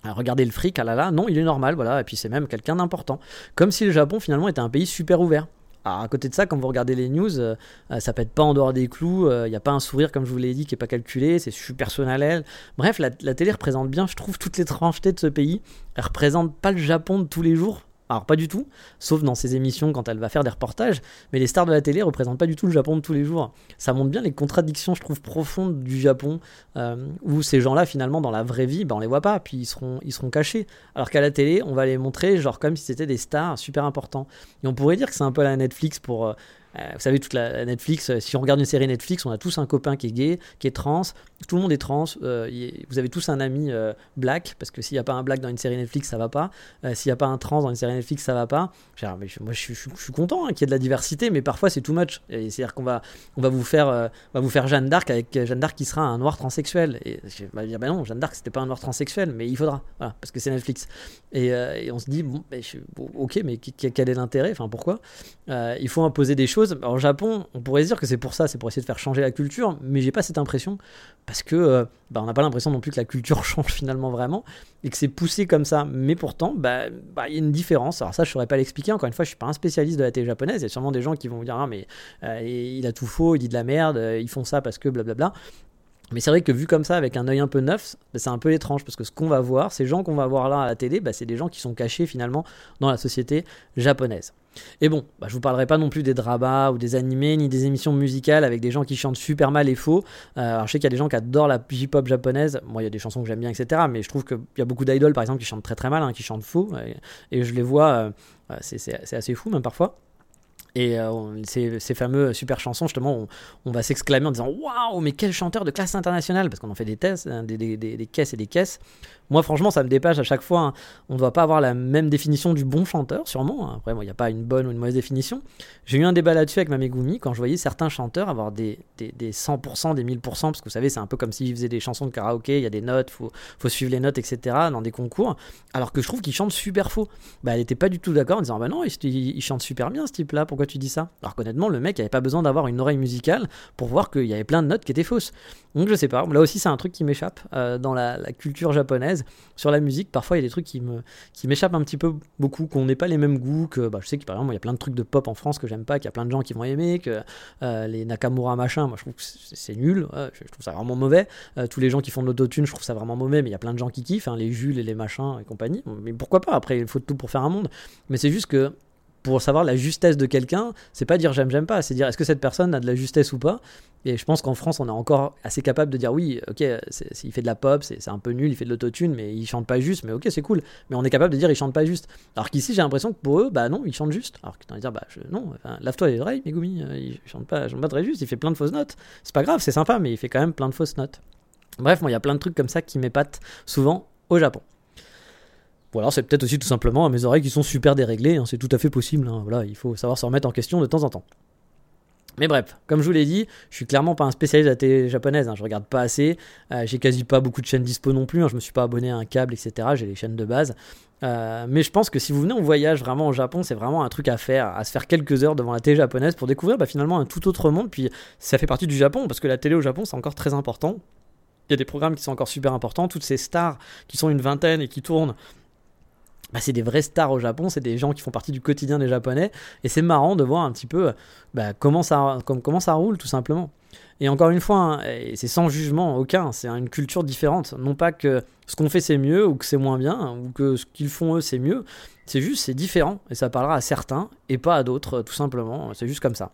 Regardez le fric, ah là là, non, il est normal, voilà, et puis c'est même quelqu'un d'important. Comme si le Japon finalement était un pays super ouvert. Alors à côté de ça, quand vous regardez les news, euh, euh, ça pète pas en dehors des clous, il euh, n'y a pas un sourire comme je vous l'ai dit qui est pas calculé, c'est super personnel. Bref, la, télé représente bien, je trouve, toutes les de ce pays. Elle représente pas le Japon de tous les jours, alors pas du tout, sauf dans ses émissions quand elle va faire des reportages, mais les stars de la télé représentent pas du tout le Japon de tous les jours. Ça montre bien les contradictions, je trouve, profondes du Japon, euh, où ces gens-là, finalement, dans la vraie vie, ben, on les voit pas, puis ils seront, ils seront cachés. Alors qu'à la télé, on va les montrer, genre comme si c'était des stars super importants. Et on pourrait dire que c'est un peu la Netflix pour... Euh, vous savez, toute la, Netflix, si on regarde une série Netflix, on a tous un copain qui est gay, qui est trans, tout le monde est trans, euh, vous avez tous un ami euh, black, parce que s'il n'y a pas un black dans une série Netflix, ça va pas. s'il n'y a pas un trans dans une série Netflix, ça va pas. moi, je, suis content hein, qu'il y ait de la diversité, mais parfois c'est too much. C'est-à-dire qu'on va, on va, vous faire, va vous faire Jeanne d'Arc avec Jeanne d'Arc qui sera un noir transsexuel. Et je vais dire, ben non, Jeanne d'Arc, c'était pas un noir transsexuel, mais il faudra, parce que c'est Netflix. Et, on se dit, ben, ok, mais quel est l'intérêt? Enfin, pourquoi? Il faut imposer des choses. Alors, Japon, on pourrait se dire que c'est pour ça, c'est pour essayer de faire changer la culture, mais j'ai pas cette impression parce que euh, bah, on n'a pas l'impression non plus que la culture <laughs> change finalement vraiment et que c'est poussé comme ça. Mais pourtant, bah, bah, il y a une différence. Alors ça, je saurais pas l'expliquer. Encore une fois, je suis pas un spécialiste de la télé japonaise. Il y a sûrement des gens qui vont dire ah mais euh, il a tout faux, il dit de la merde, euh, ils font ça parce que blablabla. Mais c'est vrai que vu comme ça, avec un œil un peu neuf, bah, c'est un peu étrange parce que ce qu'on va voir, ces gens qu'on va voir là à la télé, bah, c'est des gens qui sont cachés finalement dans la société japonaise. Et bon, bah, je vous parlerai pas non plus des dramas ou des animés ni des émissions musicales avec des gens qui chantent super mal et faux. Euh, alors je sais qu'il y a des gens qui adorent la J-pop japonaise. Moi, il y a des chansons que j'aime bien, etc. Mais je trouve qu'il y a beaucoup d'idoles par exemple qui chantent très très mal, hein, qui chantent faux. Et, je les vois, euh, c'est assez fou même parfois. Et euh, ces, ces, fameux super chansons, justement, on, va s'exclamer en disant Waouh, mais quel chanteur de classe internationale Parce qu'on en fait des, tests, hein, des, caisses et des caisses. Moi, franchement, ça me dépasse à chaque fois. Hein. On ne doit pas avoir la même définition du bon chanteur, sûrement. Hein. Après, il n'y a pas une bonne ou une mauvaise définition. J'ai eu un débat là-dessus avec ma Megumi quand je voyais certains chanteurs avoir des 100%, des 1000%, parce que vous savez, c'est un peu comme s'ils faisaient des chansons de karaoké, il y a des notes, il faut, faut, suivre les notes, etc., dans des concours. Alors que je trouve qu'ils chantent super faux. Bah, elle n'était pas du tout d'accord en disant Bah non, il, il, chante super bien ce type-là, pourquoi tu dis ça Alors qu'honnêtement, le mec n'avait pas besoin d'avoir une oreille musicale pour voir qu'il y avait plein de notes qui étaient fausses. Donc je sais pas, là aussi c'est un truc qui m'échappe euh, dans la, culture japonaise sur la musique parfois il y a des trucs qui m'échappent un petit peu beaucoup, qu'on n'ait pas les mêmes goûts que bah, je sais que par exemple il y a plein de trucs de pop en France que j'aime pas, qu'il y a plein de gens qui vont aimer, que euh, les Nakamura machin, moi je trouve que c'est nul, je, trouve ça vraiment mauvais. Euh, tous les gens qui font de l'autotune, je trouve ça vraiment mauvais, mais il y a plein de gens qui kiffent, hein, les Jules et les machins et compagnie. Mais pourquoi pas? Après il faut tout pour faire un monde, mais c'est juste que pour savoir la justesse de quelqu'un, c'est pas dire j'aime, j'aime pas, c'est dire est-ce que cette personne a de la justesse ou pas. Et je pense qu'en France, on est encore assez capable de dire oui, ok, il fait de la pop, c'est un peu nul, il fait de l'autotune, mais il chante pas juste, mais ok, c'est cool. Mais on est capable de dire il chante pas juste. Alors qu'ici, j'ai l'impression que pour eux, bah non, il chante juste. Alors qu'ils dire bah non, lave-toi les oreilles, Megumi, euh, il chante pas, chante pas très juste, il fait plein de fausses notes. C'est pas grave, c'est sympa, mais il fait quand même plein de fausses notes. Bref, moi, il y a plein de trucs comme ça qui m'épatent souvent au Japon. Ou alors c'est peut-être aussi tout simplement à mes oreilles qui sont super déréglées, hein, c'est tout à fait possible. Hein, voilà, il faut savoir se remettre en question de temps en temps. Mais bref, comme je vous l'ai dit, je suis clairement pas un spécialiste de la télé japonaise, hein, je regarde pas assez, euh, j'ai quasi pas beaucoup de chaînes dispo non plus, je me suis pas abonné à un câble, etc. J'ai les chaînes de base. Euh, mais je pense que si vous venez en voyage vraiment au Japon, c'est vraiment un truc à faire, à se faire quelques heures devant la télé japonaise pour découvrir bah, finalement un tout autre monde. Puis ça fait partie du Japon, parce que la télé au Japon c'est encore très important. Il y a des programmes qui sont encore super importants, toutes ces stars qui sont une vingtaine et qui tournent bah, c'est des vrais stars au Japon, c'est des gens qui font partie du quotidien des Japonais, et c'est marrant de voir un petit peu bah, comment, ça, comment ça roule tout simplement. Et encore une fois, hein, c'est sans jugement aucun, c'est une culture différente. Non pas que ce qu'on fait c'est mieux ou que c'est moins bien, ou que ce qu'ils font eux c'est mieux, c'est juste c'est différent, et ça parlera à certains et pas à d'autres, tout simplement, c'est juste comme ça.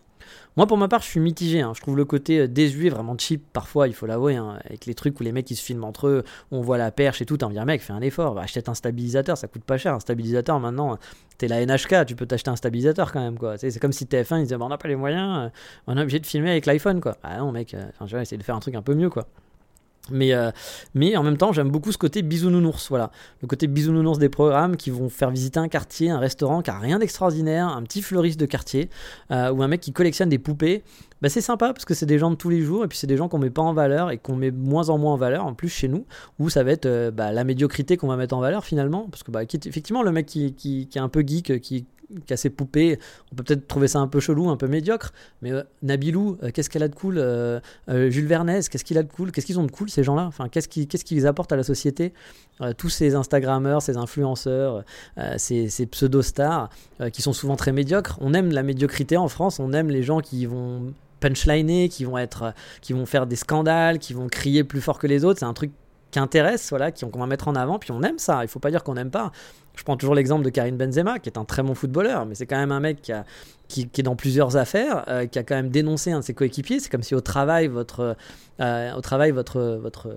Moi, pour ma part, je suis mitigé. Hein. Je trouve le côté euh, désuet vraiment cheap parfois, il faut l'avouer, hein, avec les trucs où les mecs ils se filment entre eux, on voit la perche et tout. T'as envie, mec, fais un effort, va acheter un stabilisateur, ça coûte pas cher. Un stabilisateur maintenant, t'es la NHK, tu peux t'acheter un stabilisateur quand même, quoi. C'est comme si TF1 ils bah, on n'a pas les moyens, euh, on est obligé de filmer avec l'iPhone, quoi. Ah non, mec, euh, je vais essayer de faire un truc un peu mieux, quoi. Mais, euh, mais en même temps, j'aime beaucoup ce côté bisounours, voilà. Le côté bisounours des programmes qui vont faire visiter un quartier, un restaurant qui a rien d'extraordinaire, un petit fleuriste de quartier, euh, ou un mec qui collectionne des poupées. Bah, c'est sympa parce que c'est des gens de tous les jours et puis c'est des gens qu'on met pas en valeur et qu'on met moins en moins en valeur en plus chez nous où ça va être euh, bah, la médiocrité qu'on va mettre en valeur finalement parce que bah, effectivement le mec qui, qui, est un peu geek qui qui a ses poupées, on peut peut-être trouver ça un peu chelou, un peu médiocre, mais euh, Nabilou, euh, qu'est-ce qu'elle a de cool euh, Jules Vernès, qu'est-ce qu'il a de cool Qu'est-ce qu'ils ont de cool ces gens-là? Enfin, qu'est-ce qu'ils qu'ils apportent à la société? Tous ces Instagrammeurs, ces influenceurs, ces, ces pseudo-stars qui sont souvent très médiocres. On aime la médiocrité en France, on aime les gens qui vont punchliner, qui vont être, qui vont faire des scandales, qui vont crier plus fort que les autres. C'est un truc qui intéresse, voilà, qu'on va mettre en avant, puis on aime ça. Il faut pas dire qu'on n'aime pas. Je prends toujours l'exemple de Karim Benzema, qui est un très bon footballeur, mais c'est quand même un mec qui, qui, est dans plusieurs affaires, euh, qui a quand même dénoncé un de ses coéquipiers. C'est comme si au travail, votre, euh, au travail, votre, votre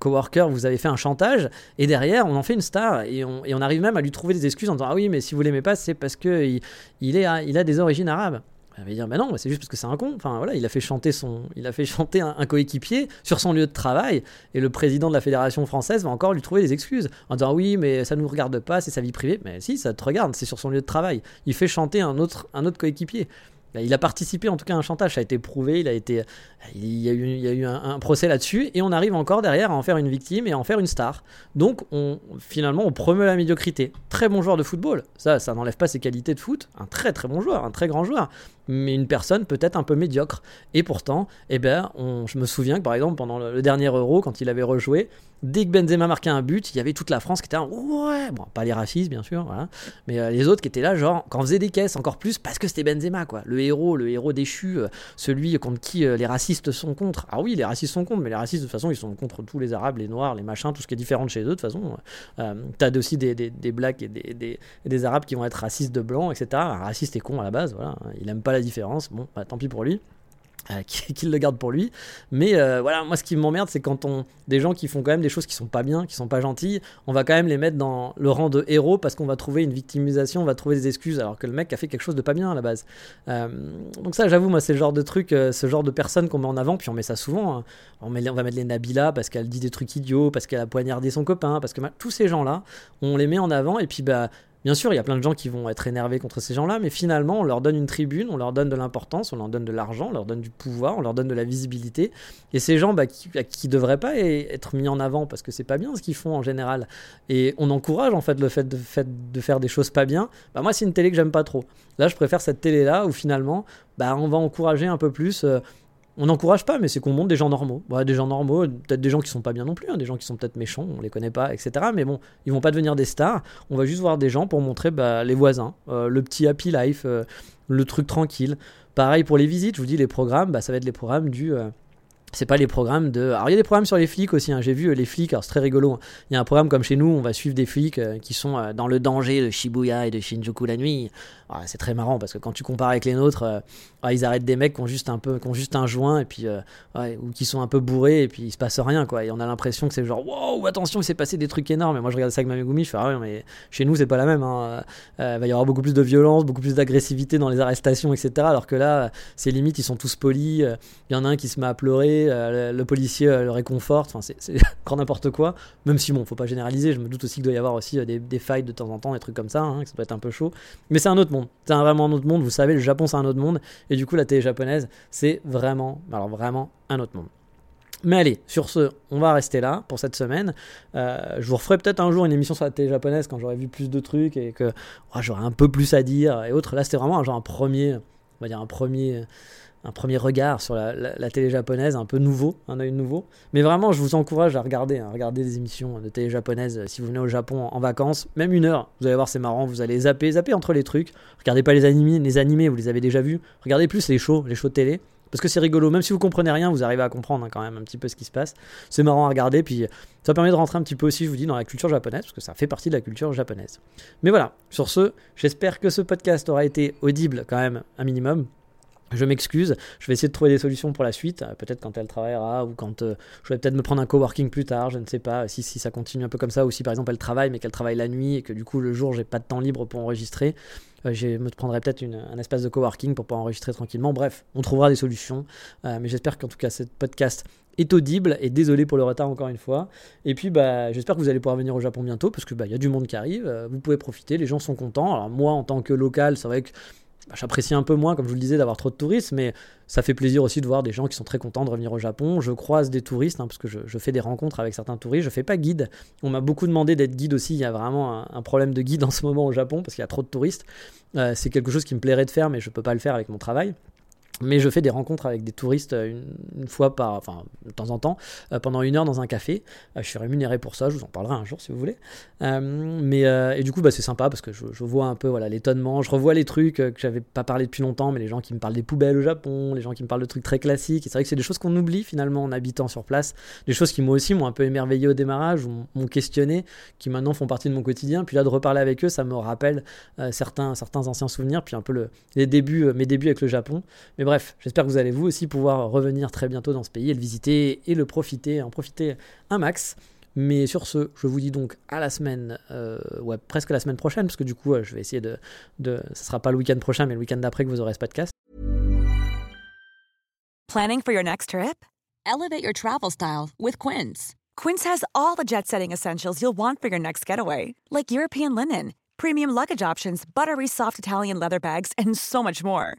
coworker, vous avez fait un chantage, et derrière, on en fait une star, et on, et on arrive même à lui trouver des excuses en disant Ah oui, mais si vous l'aimez pas, c'est parce qu'il il, il a des origines arabes. Elle va dire, mais non, c'est juste parce que c'est un con. Il a fait chanter un, coéquipier sur son lieu de travail, et le président de la fédération française va encore lui trouver des excuses en disant oui, mais ça ne nous regarde pas, c'est sa vie privée. Mais si, ça te regarde, c'est sur son lieu de travail. Il fait chanter un autre coéquipier. Il a participé en tout cas à un chantage, ça a été prouvé, il, a été, il y a eu, il y a eu un, procès là-dessus, et on arrive encore derrière à en faire une victime et à en faire une star. Donc on, finalement on promeut la médiocrité. Très bon joueur de football, ça, ça n'enlève pas ses qualités de foot, un très très bon joueur, un très grand joueur, mais une personne peut-être un peu médiocre. Et pourtant, eh ben, on, je me souviens que par exemple pendant le, dernier Euro, quand il avait rejoué, dès que Benzema marquait un but, il y avait toute la France qui était en ouais, bon, pas les racistes bien sûr, voilà, mais euh, les autres qui étaient là, genre, quand on faisait des caisses encore plus parce que c'était Benzema, quoi, le héros, le héros déchu, euh, celui contre qui euh, les racistes sont contre. Ah oui, les racistes sont contre, mais les racistes de toute façon, ils sont contre tous les arabes, les noirs, les machins, tout ce qui est différent de chez eux, de toute façon. T'as aussi des, des, des blacks et des, arabes qui vont être racistes de blanc, etc. Un raciste est con à la base, voilà, il aime pas la différence, bon, bah, tant pis pour lui. <laughs> Euh, qu'il le garde pour lui. Mais euh, voilà, moi ce qui m'emmerde, c'est quand on des gens qui font quand même des choses qui sont pas bien, qui sont pas gentilles, on va quand même les mettre dans le rang de héros parce qu'on va trouver une victimisation, on va trouver des excuses, alors que le mec a fait quelque chose de pas bien à la base. Euh, donc ça, j'avoue, moi c'est le genre de truc, ce genre de personne qu'on met en avant, puis on met ça souvent. Hein. On, va mettre les Nabila parce qu'elle dit des trucs idiots, parce qu'elle a poignardé son copain, parce que tous ces gens-là, on les met en avant et puis bah Bien sûr, il y a plein de gens qui vont être énervés contre ces gens-là, mais finalement, on leur donne une tribune, on leur donne de l'importance, on leur donne de l'argent, on leur donne du pouvoir, on leur donne de la visibilité. Et ces gens bah, qui ne devraient pas être mis en avant parce que c'est pas bien ce qu'ils font en général. Et on encourage en fait le fait de, fait de faire des choses pas bien. Bah, moi, c'est une télé que j'aime pas trop. Là, je préfère cette télé-là où finalement, bah, on va encourager un peu plus. Euh, on n'encourage pas, mais c'est qu'on montre des gens normaux. des gens normaux, peut-être des gens qui sont pas bien non plus, hein, des gens qui sont peut-être méchants, on les connaît pas, etc. Mais bon, ils vont pas devenir des stars. On va juste voir des gens pour montrer bah, les voisins, euh, le petit happy life, euh, le truc tranquille. Pareil pour les visites, je vous dis les programmes, bah, ça va être les programmes du euh, c'est pas les programmes de. Alors il y a des programmes sur les flics aussi. Hein. J'ai vu les flics. Alors c'est très rigolo. Hein. Il y a un programme comme chez nous. On va suivre des flics qui sont dans le danger de Shibuya et de Shinjuku la nuit. Ah, c'est très marrant parce que quand tu compares avec les nôtres, euh, ah, ils arrêtent des mecs qui ont juste un peu, qui ont juste un joint et puis euh, ou qui sont un peu bourrés et puis il se passe rien quoi. Et on a l'impression que c'est genre wow attention il s'est passé des trucs énormes. Et moi je regarde ça avec ma Megumi, je fais ah mais chez nous c'est pas la même. Hein. Euh, il va y avoir beaucoup plus de violence, beaucoup plus d'agressivité dans les arrestations etc. Alors que là c'est limite ils sont tous polis. Il y en a un qui se met à pleurer, le, policier le réconforte. Enfin c'est grand <laughs> n'importe quoi. Même si bon faut pas généraliser. Je me doute aussi qu'il doit y avoir aussi des, des fights de temps en temps, des trucs comme ça, hein, que ça doit être un peu chaud. Mais c'est un autre c'est vraiment un autre monde. Vous savez, le Japon, c'est un autre monde. Et du coup, la télé japonaise, c'est vraiment, alors vraiment un autre monde. Mais allez, sur ce, on va rester là pour cette semaine. Euh, je vous referai peut-être un jour une émission sur la télé japonaise quand j'aurai vu plus de trucs et que oh, j'aurai un peu plus à dire et autres. Là, c'était vraiment genre un premier, on va dire un premier un premier regard sur la, télé japonaise, un peu nouveau, un œil nouveau. Mais vraiment, je vous encourage à regarder, à regarder des émissions de télé japonaise euh, si vous venez au Japon en, vacances, même une heure. Vous allez voir, c'est marrant. Vous allez zapper, zapper entre les trucs. Regardez pas les animés, les animés, vous les avez déjà vus. Regardez plus les shows, les shows télé. Parce que c'est rigolo, même si vous comprenez rien, vous arrivez à comprendre hein, quand même un petit peu ce qui se passe. C'est marrant à regarder, puis ça permet de rentrer un petit peu aussi, je vous dis, dans la culture japonaise, parce que ça fait partie de la culture japonaise. Mais voilà, sur ce, j'espère que ce podcast aura été audible quand même un minimum. Je m'excuse, je vais essayer de trouver des solutions pour la suite, euh, peut-être quand elle travaillera ou quand euh, je vais peut-être me prendre un coworking plus tard, je ne sais pas si, si ça continue un peu comme ça ou si par exemple elle travaille mais qu'elle travaille la nuit et que du coup le jour j'ai pas de temps libre pour enregistrer, euh, je me prendrai peut-être un espace de coworking pour pouvoir enregistrer tranquillement. Bref, on trouvera des solutions, mais j'espère qu'en tout cas ce podcast est audible et désolé pour le retard encore une fois. Et puis bah j'espère que vous allez pouvoir venir au Japon bientôt parce que bah y a du monde qui arrive, vous pouvez profiter, les gens sont contents. Alors moi en tant que local, c'est vrai que j'apprécie un peu moins, comme je vous le disais, d'avoir trop de touristes, mais ça fait plaisir aussi de voir des gens qui sont très contents de revenir au Japon. Je croise des touristes, hein, parce que je, fais des rencontres avec certains touristes. Je fais pas guide. On m'a beaucoup demandé d'être guide aussi. Il y a vraiment un, problème de guide en ce moment au Japon, parce qu'il y a trop de touristes. Euh, c'est quelque chose qui me plairait de faire, mais je peux pas le faire avec mon travail. Mais je fais des rencontres avec des touristes euh, une, fois par, enfin, de temps en temps, euh, pendant une heure dans un café. Euh, je suis rémunéré pour ça, je vous en parlerai un jour si vous voulez. mais, et du coup, bah, c'est sympa parce que je, vois un peu voilà, l'étonnement, je revois les trucs que j'avais pas parlé depuis longtemps, mais les gens qui me parlent des poubelles au Japon, les gens qui me parlent de trucs très classiques. Et c'est vrai que c'est des choses qu'on oublie finalement en habitant sur place, des choses qui moi aussi m'ont un peu émerveillé au démarrage, m'ont questionné, qui maintenant font partie de mon quotidien. Puis là, de reparler avec eux, ça me rappelle certains, certains anciens souvenirs, puis un peu le, les débuts, mes débuts avec le Japon. Bref, j'espère que vous allez vous aussi pouvoir revenir très bientôt dans ce pays et le visiter et le profiter, en profiter un max. Mais sur ce, je vous dis donc à la semaine, euh, ouais, presque la semaine prochaine, parce que du coup, je vais essayer de, de ce sera pas le week-end prochain, mais le week-end d'après que vous aurez ce podcast. Planning for your next trip? Elevate your travel style with Quince. Quince has all the jet-setting essentials you'll want for your next getaway, like European linen, premium luggage options, buttery soft Italian leather bags, and so much more.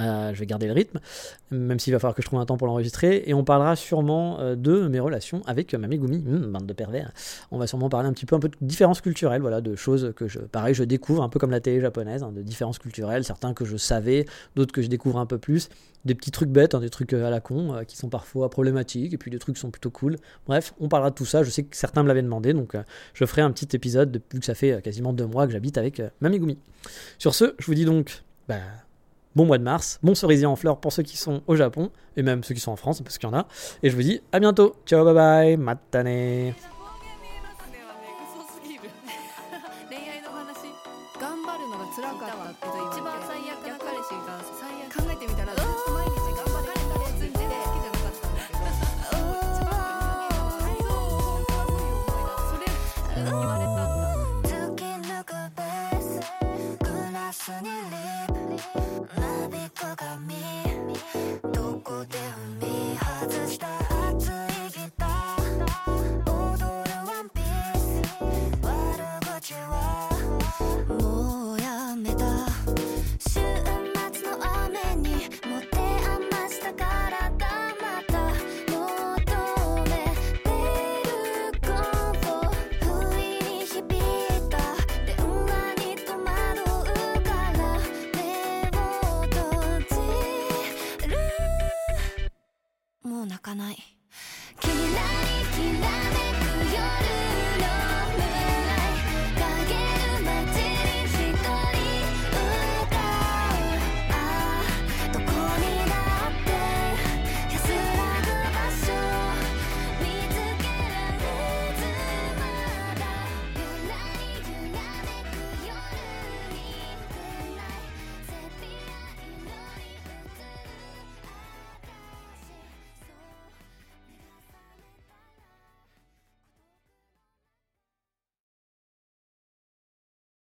Euh, je vais garder le rythme, même s'il va falloir que je trouve un temps pour l'enregistrer. Et on parlera sûrement euh, de mes relations avec euh, mmh, bande de pervers. On va sûrement parler un petit peu un peu de différences culturelles, voilà, de choses que je, pareil, je découvre un peu comme la télé japonaise, hein, de différences culturelles, certains que je savais, d'autres que je découvre un peu plus, des petits trucs bêtes, hein, des trucs à la con qui sont parfois problématiques, et puis des trucs qui sont plutôt cool. Bref, on parlera de tout ça. Je sais que certains me l'avaient demandé, donc je ferai un petit épisode depuis que ça fait quasiment deux mois que j'habite avec Mamegumi. Sur ce, je vous dis donc. Bah, bon mois de mars, bon cerisier en fleurs pour ceux qui sont au Japon, et même ceux qui sont en France, parce qu'il y en a. Et je vous dis à bientôt. Ciao, bye bye, matane.